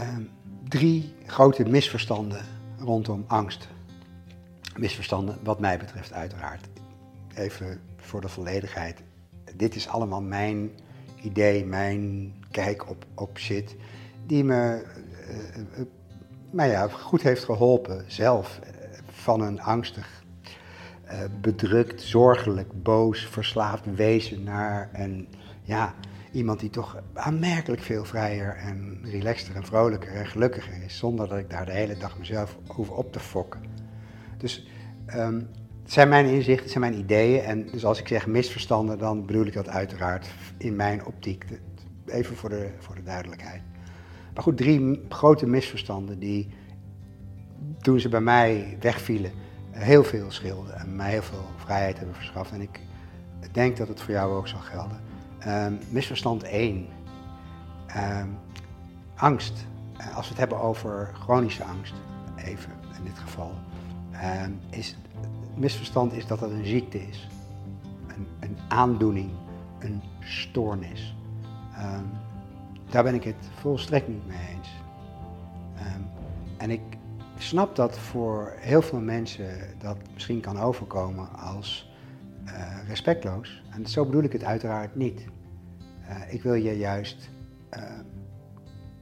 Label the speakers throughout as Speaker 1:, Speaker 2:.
Speaker 1: ehm, drie grote misverstanden rondom angst. Misverstanden, wat mij betreft, uiteraard. Even voor de volledigheid. Dit is allemaal mijn idee, mijn kijk op, op shit, die me, uh, ja, goed heeft geholpen zelf van een angstig, bedrukt, zorgelijk, boos, verslaafd wezen naar een ja, iemand die toch aanmerkelijk veel vrijer en relaxter en vrolijker en gelukkiger is, zonder dat ik daar de hele dag mezelf hoef op te fokken. Dus um, het zijn mijn inzichten, het zijn mijn ideeën. En dus als ik zeg misverstanden, dan bedoel ik dat uiteraard in mijn optiek. Even voor de, voor de duidelijkheid. Maar goed, drie grote misverstanden die toen ze bij mij wegvielen, heel veel schilden en mij heel veel vrijheid hebben verschaft. En ik denk dat het voor jou ook zal gelden. Um, misverstand 1. Ehm, angst. Uh, als we het hebben over chronische angst, even in dit geval, um, is misverstand is dat het een ziekte is. Een, een aandoening, een stoornis. daar ben ik het volstrekt niet mee eens. en ik snap dat voor heel veel mensen dat misschien kan overkomen als uh, respectloos. En zo bedoel ik het uiteraard niet. Uh, ik wil je juist uh,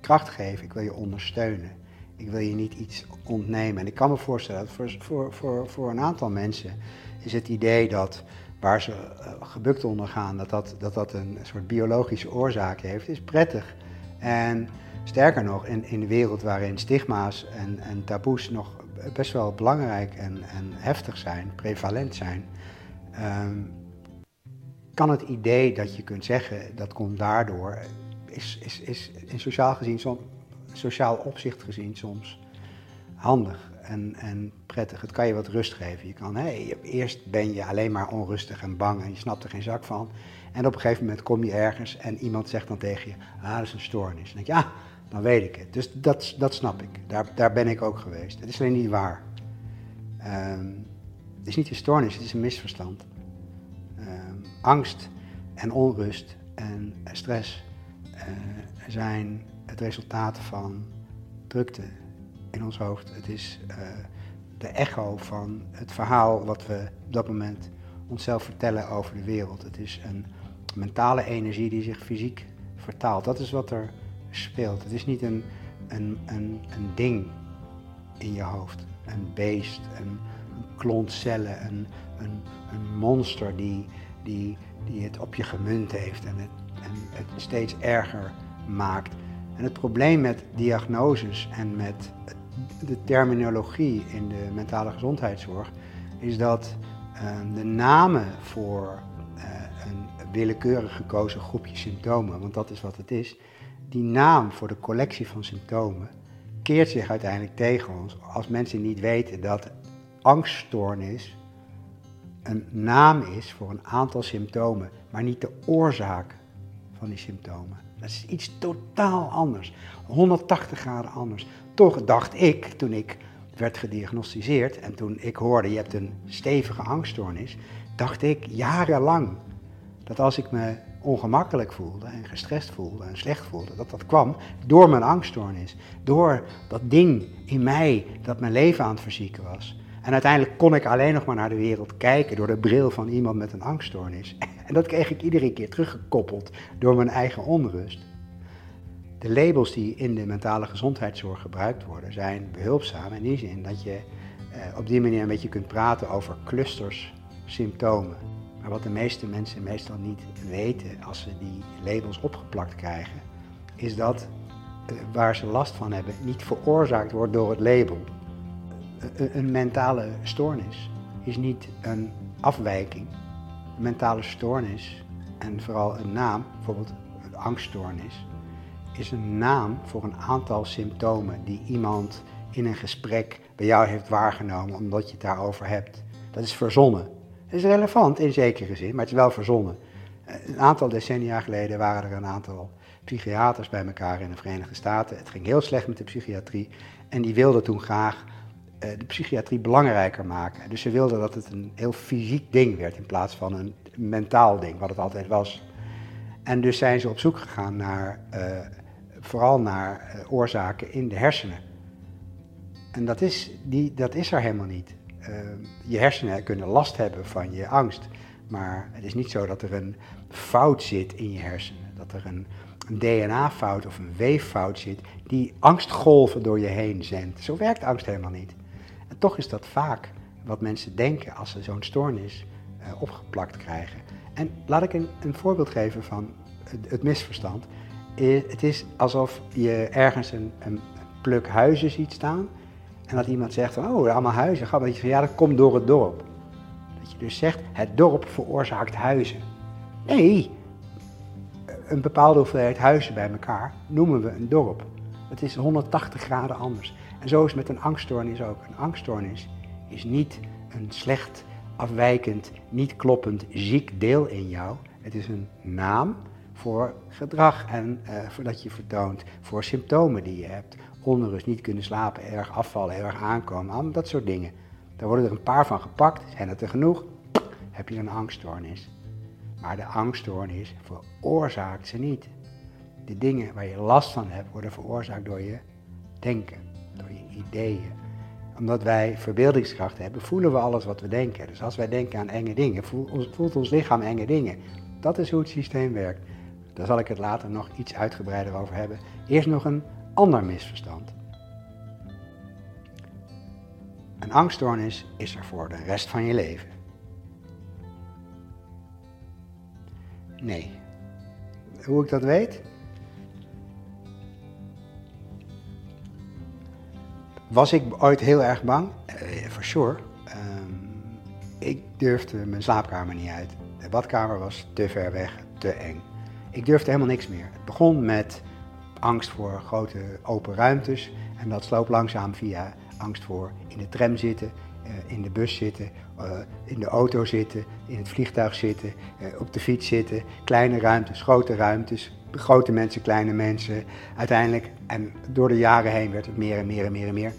Speaker 1: kracht geven, ik wil je ondersteunen. Ik wil je niet iets ontnemen. En ik kan me voorstellen dat voor, voor, voor, voor een aantal mensen is het idee dat waar ze uh, gebukt onder gaan, dat dat, dat dat een soort biologische oorzaak heeft, is prettig. En sterker nog, in, in de wereld waarin stigma's en, en taboes nog best wel belangrijk en, en heftig zijn, prevalent zijn, um, kan het idee dat je kunt zeggen dat komt daardoor, is, is, is in sociaal, gezien, som, sociaal opzicht gezien soms handig en, en prettig. Het kan je wat rust geven. Je kan, hè, eerst ben je alleen maar onrustig en bang en je snapt er geen zak van. En op een gegeven moment kom je ergens en iemand zegt dan tegen je, ah, dat is een stoornis. Dan denk je, ja, dan weet ik het. Dus dat, dat snap ik. Daar, daar ben ik ook geweest. Het is alleen niet waar. Um, het is niet een stoornis, het is een misverstand angst en onrust en stress uh, zijn het resultaat van drukte in ons hoofd. Het is uh, de echo van het verhaal wat we op dat moment onszelf vertellen over de wereld. Het is een mentale energie die zich fysiek vertaalt. Dat is wat er speelt. Het is niet een, een, een, een ding in je hoofd, een beest, een, een klont cellen, een, een, een monster die die, die het op je gemunt heeft en het, en het steeds erger maakt. En het probleem met diagnoses en met de terminologie in de mentale gezondheidszorg is dat uh, de namen voor uh, een willekeurig gekozen groepje symptomen, want dat is wat het is, die naam voor de collectie van symptomen keert zich uiteindelijk tegen ons als mensen niet weten dat angststoornis een naam is voor een aantal symptomen, maar niet de oorzaak van die symptomen. Dat is iets totaal anders, 180 graden anders. Toch dacht ik, toen ik werd gediagnosticeerd en toen ik hoorde je hebt een stevige angststoornis, dacht ik jarenlang dat als ik me ongemakkelijk voelde en gestrest voelde en slecht voelde, dat dat kwam door mijn angststoornis. Door dat ding in mij dat mijn leven aan het verzieken was. En uiteindelijk kon ik alleen nog maar naar de wereld kijken door de bril van iemand met een angststoornis. En dat kreeg ik iedere keer teruggekoppeld door mijn eigen onrust. De labels die in de mentale gezondheidszorg gebruikt worden zijn behulpzaam in die zin dat je eh, op die manier een beetje kunt praten over clusters symptomen. Maar wat de meeste mensen meestal niet weten als ze die labels opgeplakt krijgen, is dat eh, waar ze last van hebben niet veroorzaakt wordt door het label, een mentale stoornis is niet een afwijking. Een mentale stoornis en vooral een naam, bijvoorbeeld een angststoornis, is een naam voor een aantal symptomen die iemand in een gesprek bij jou heeft waargenomen omdat je het daarover hebt. Dat is verzonnen. Het is relevant in zekere zin, maar het is wel verzonnen. Een aantal decennia geleden waren er een aantal psychiaters bij elkaar in de Verenigde Staten. Het ging heel slecht met de psychiatrie en die wilden toen graag de psychiatrie belangrijker maken. Dus ze wilden dat het een heel fysiek ding werd in plaats van een mentaal ding, wat het altijd was. En dus zijn ze op zoek gegaan naar uh, vooral naar eh, oorzaken in de hersenen. En dat is, die, dat is er helemaal niet. Je hersenen kunnen last hebben van je angst. Maar het is niet zo dat er een fout zit in je hersenen. Dat er een, een DNA-fout of een weeffout zit die angstgolven door je heen zendt. Zo werkt angst helemaal niet. En toch is dat vaak wat mensen denken als ze zo'n stoornis uh, opgeplakt krijgen. En laat ik een, een voorbeeld geven van het, misverstand. Het is alsof je ergens een, een pluk huizen ziet staan en dat iemand zegt, oh, allemaal huizen. Dat je ja, dat komt door het dorp. Dat je dus zegt, het dorp veroorzaakt huizen. Nee, een bepaalde hoeveelheid huizen bij elkaar noemen we een dorp. Het is 180 graden anders. En zo is met een angststoornis ook. Een angststoornis is niet een slecht, afwijkend, niet kloppend, ziek deel in jou. Het is een naam voor gedrag en voor dat je vertoont, voor symptomen die je hebt. Onrust, niet kunnen slapen, erg afvallen, erg aankomen, dat soort dingen. Daar worden er een paar van gepakt, zijn het er genoeg, heb je een angststoornis. Maar de angststoornis veroorzaakt ze niet. De dingen waar je last van hebt, worden veroorzaakt door je denken, door je ideeën. Omdat wij verbeeldingskracht hebben, voelen we alles wat we denken. Dus als wij denken aan enge dingen, voelt ons lichaam enge dingen. Dat is hoe het systeem werkt. Daar zal ik het later nog iets uitgebreider over hebben. Eerst nog een ander misverstand. Een angststoornis is er voor de rest van je leven. Nee. Hoe ik dat weet? Was ik ooit heel erg bang? For uh, sure. Um, ik durfde mijn slaapkamer niet uit. De badkamer was te ver weg, te eng. Ik durfde helemaal niks meer. Het begon met angst voor grote open ruimtes en dat sloop langzaam via angst voor in de tram zitten, uh, in de bus zitten, uh, in de auto zitten, in het vliegtuig zitten, op de fiets zitten, kleine ruimtes, grote ruimtes, grote mensen, kleine mensen. Uiteindelijk, en door de jaren heen werd het meer en meer en meer en meer.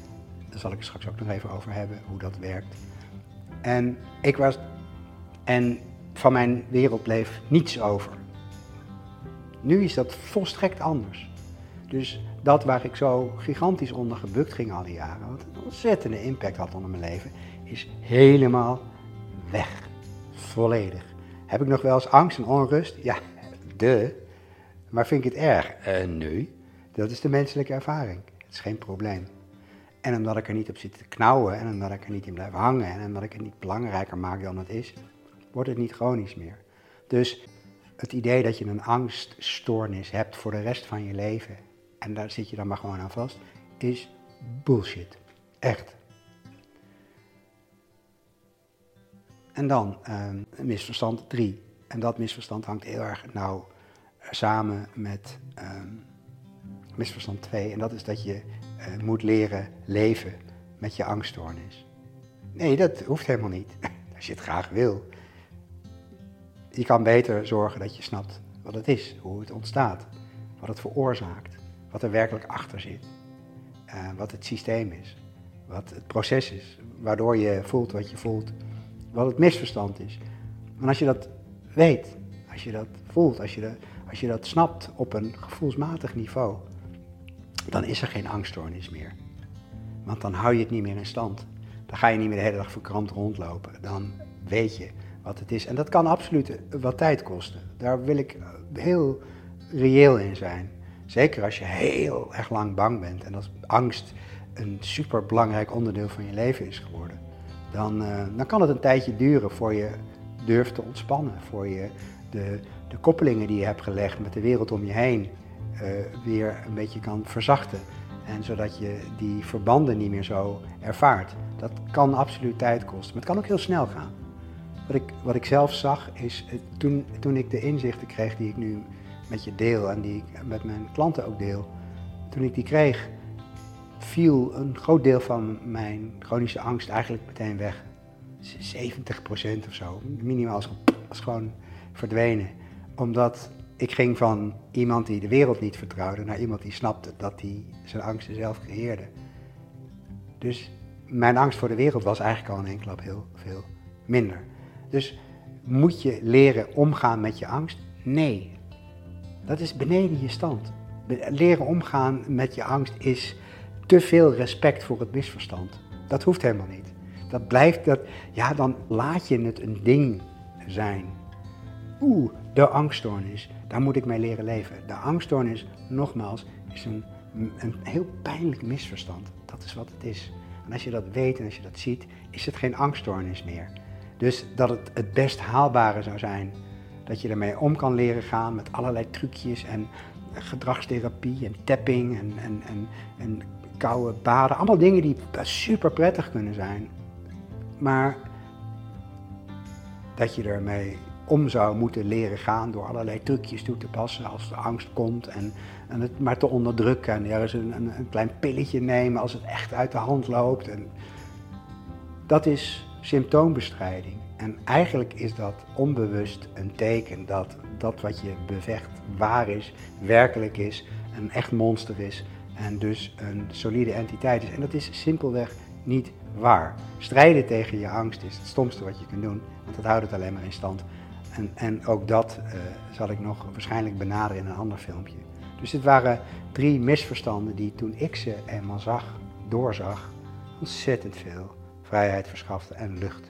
Speaker 1: Daar zal ik het straks ook nog even over hebben, hoe dat werkt. En ik was, en van mijn wereld bleef niets over. Nu is dat volstrekt anders. Dus dat waar ik zo gigantisch onder gebukt ging al die jaren, wat een ontzettende impact had onder mijn leven, is helemaal weg. Volledig. Heb ik nog wel eens angst en onrust? Ja, de. Maar vind ik het erg? Uh, nee. Dat is de menselijke ervaring. Het is geen probleem. En omdat ik er niet op zit te knauwen en omdat ik er niet in blijf hangen en omdat ik het niet belangrijker maak dan het is, wordt het niet chronisch meer. Dus het idee dat je een angststoornis hebt voor de rest van je leven, en daar zit je dan maar gewoon aan vast, is bullshit. Echt. En dan uh, misverstand 3. En dat misverstand hangt heel erg nauw samen met uh, misverstand 2. En dat is dat je uh, moet leren leven met je angststoornis. Nee, dat hoeft helemaal niet. Als je het graag wil je kan beter zorgen dat je snapt wat het is, hoe het ontstaat, wat het veroorzaakt, wat er werkelijk achter zit, uh, wat het systeem is, wat het proces is, waardoor je voelt wat je voelt, wat het misverstand is. Maar als je dat weet, als je dat voelt, als je, dat, als je dat snapt op een gevoelsmatig niveau, dan is er geen angststoornis meer. Want dan hou je het niet meer in stand. Dan ga je niet meer de hele dag verkrampt rondlopen. Dan weet je wat het is. En dat kan absoluut wat tijd kosten. Daar wil ik heel reëel in zijn. Zeker als je heel erg lang bang bent en als angst een superbelangrijk onderdeel van je leven is geworden. Dan, uh, dan kan het een tijdje duren voor je durft te ontspannen. Voor je de, de koppelingen die je hebt gelegd met de wereld om je heen uh, weer een beetje kan verzachten. En zodat je die verbanden niet meer zo ervaart. Dat kan absoluut tijd kosten, maar het kan ook heel snel gaan. Wat ik, wat ik zelf zag is, eh, toen, toen ik de inzichten kreeg die ik nu met je deel en die ik met mijn klanten ook deel, toen ik die kreeg, viel een groot deel van mijn chronische angst eigenlijk meteen weg. 70% of zo, minimaal was gewoon verdwenen. Omdat ik ging van iemand die de wereld niet vertrouwde naar iemand die snapte dat hij zijn angsten zelf creëerde. Dus mijn angst voor de wereld was eigenlijk al in één klap heel veel minder. Dus moet je leren omgaan met je angst? Nee. Dat is beneden je stand. Leren omgaan met je angst is te veel respect voor het misverstand. Dat hoeft helemaal niet. Dat blijft dat, ja, dan laat je het een ding zijn. Oeh, de angststoornis, daar moet ik mee leren leven. De angststoornis, nogmaals, is een, een heel pijnlijk misverstand. Dat is wat het is. En als je dat weet en als je dat ziet, is het geen angststoornis meer. Dus dat het het best haalbare zou zijn dat je ermee om kan leren gaan met allerlei trucjes en gedragstherapie en tapping en, en, en, en koude baden. Allemaal dingen die super prettig kunnen zijn. Maar dat je ermee om zou moeten leren gaan door allerlei trucjes toe te passen als de angst komt en, en het maar te onderdrukken en ergens een, een, een klein pilletje nemen als het echt uit de hand loopt. En dat is symptoombestrijding. En eigenlijk is dat onbewust een teken dat dat wat je bevecht waar is, werkelijk is, een echt monster is en dus een solide entiteit is. En dat is simpelweg niet waar. Strijden tegen je angst is het stomste wat je kunt doen, want dat houdt het alleen maar in stand. En, en ook dat uh, zal ik nog waarschijnlijk benaderen in een ander filmpje. Dus dit waren drie misverstanden die toen ik ze eenmaal zag, doorzag, ontzettend veel vrijheid verschaften en lucht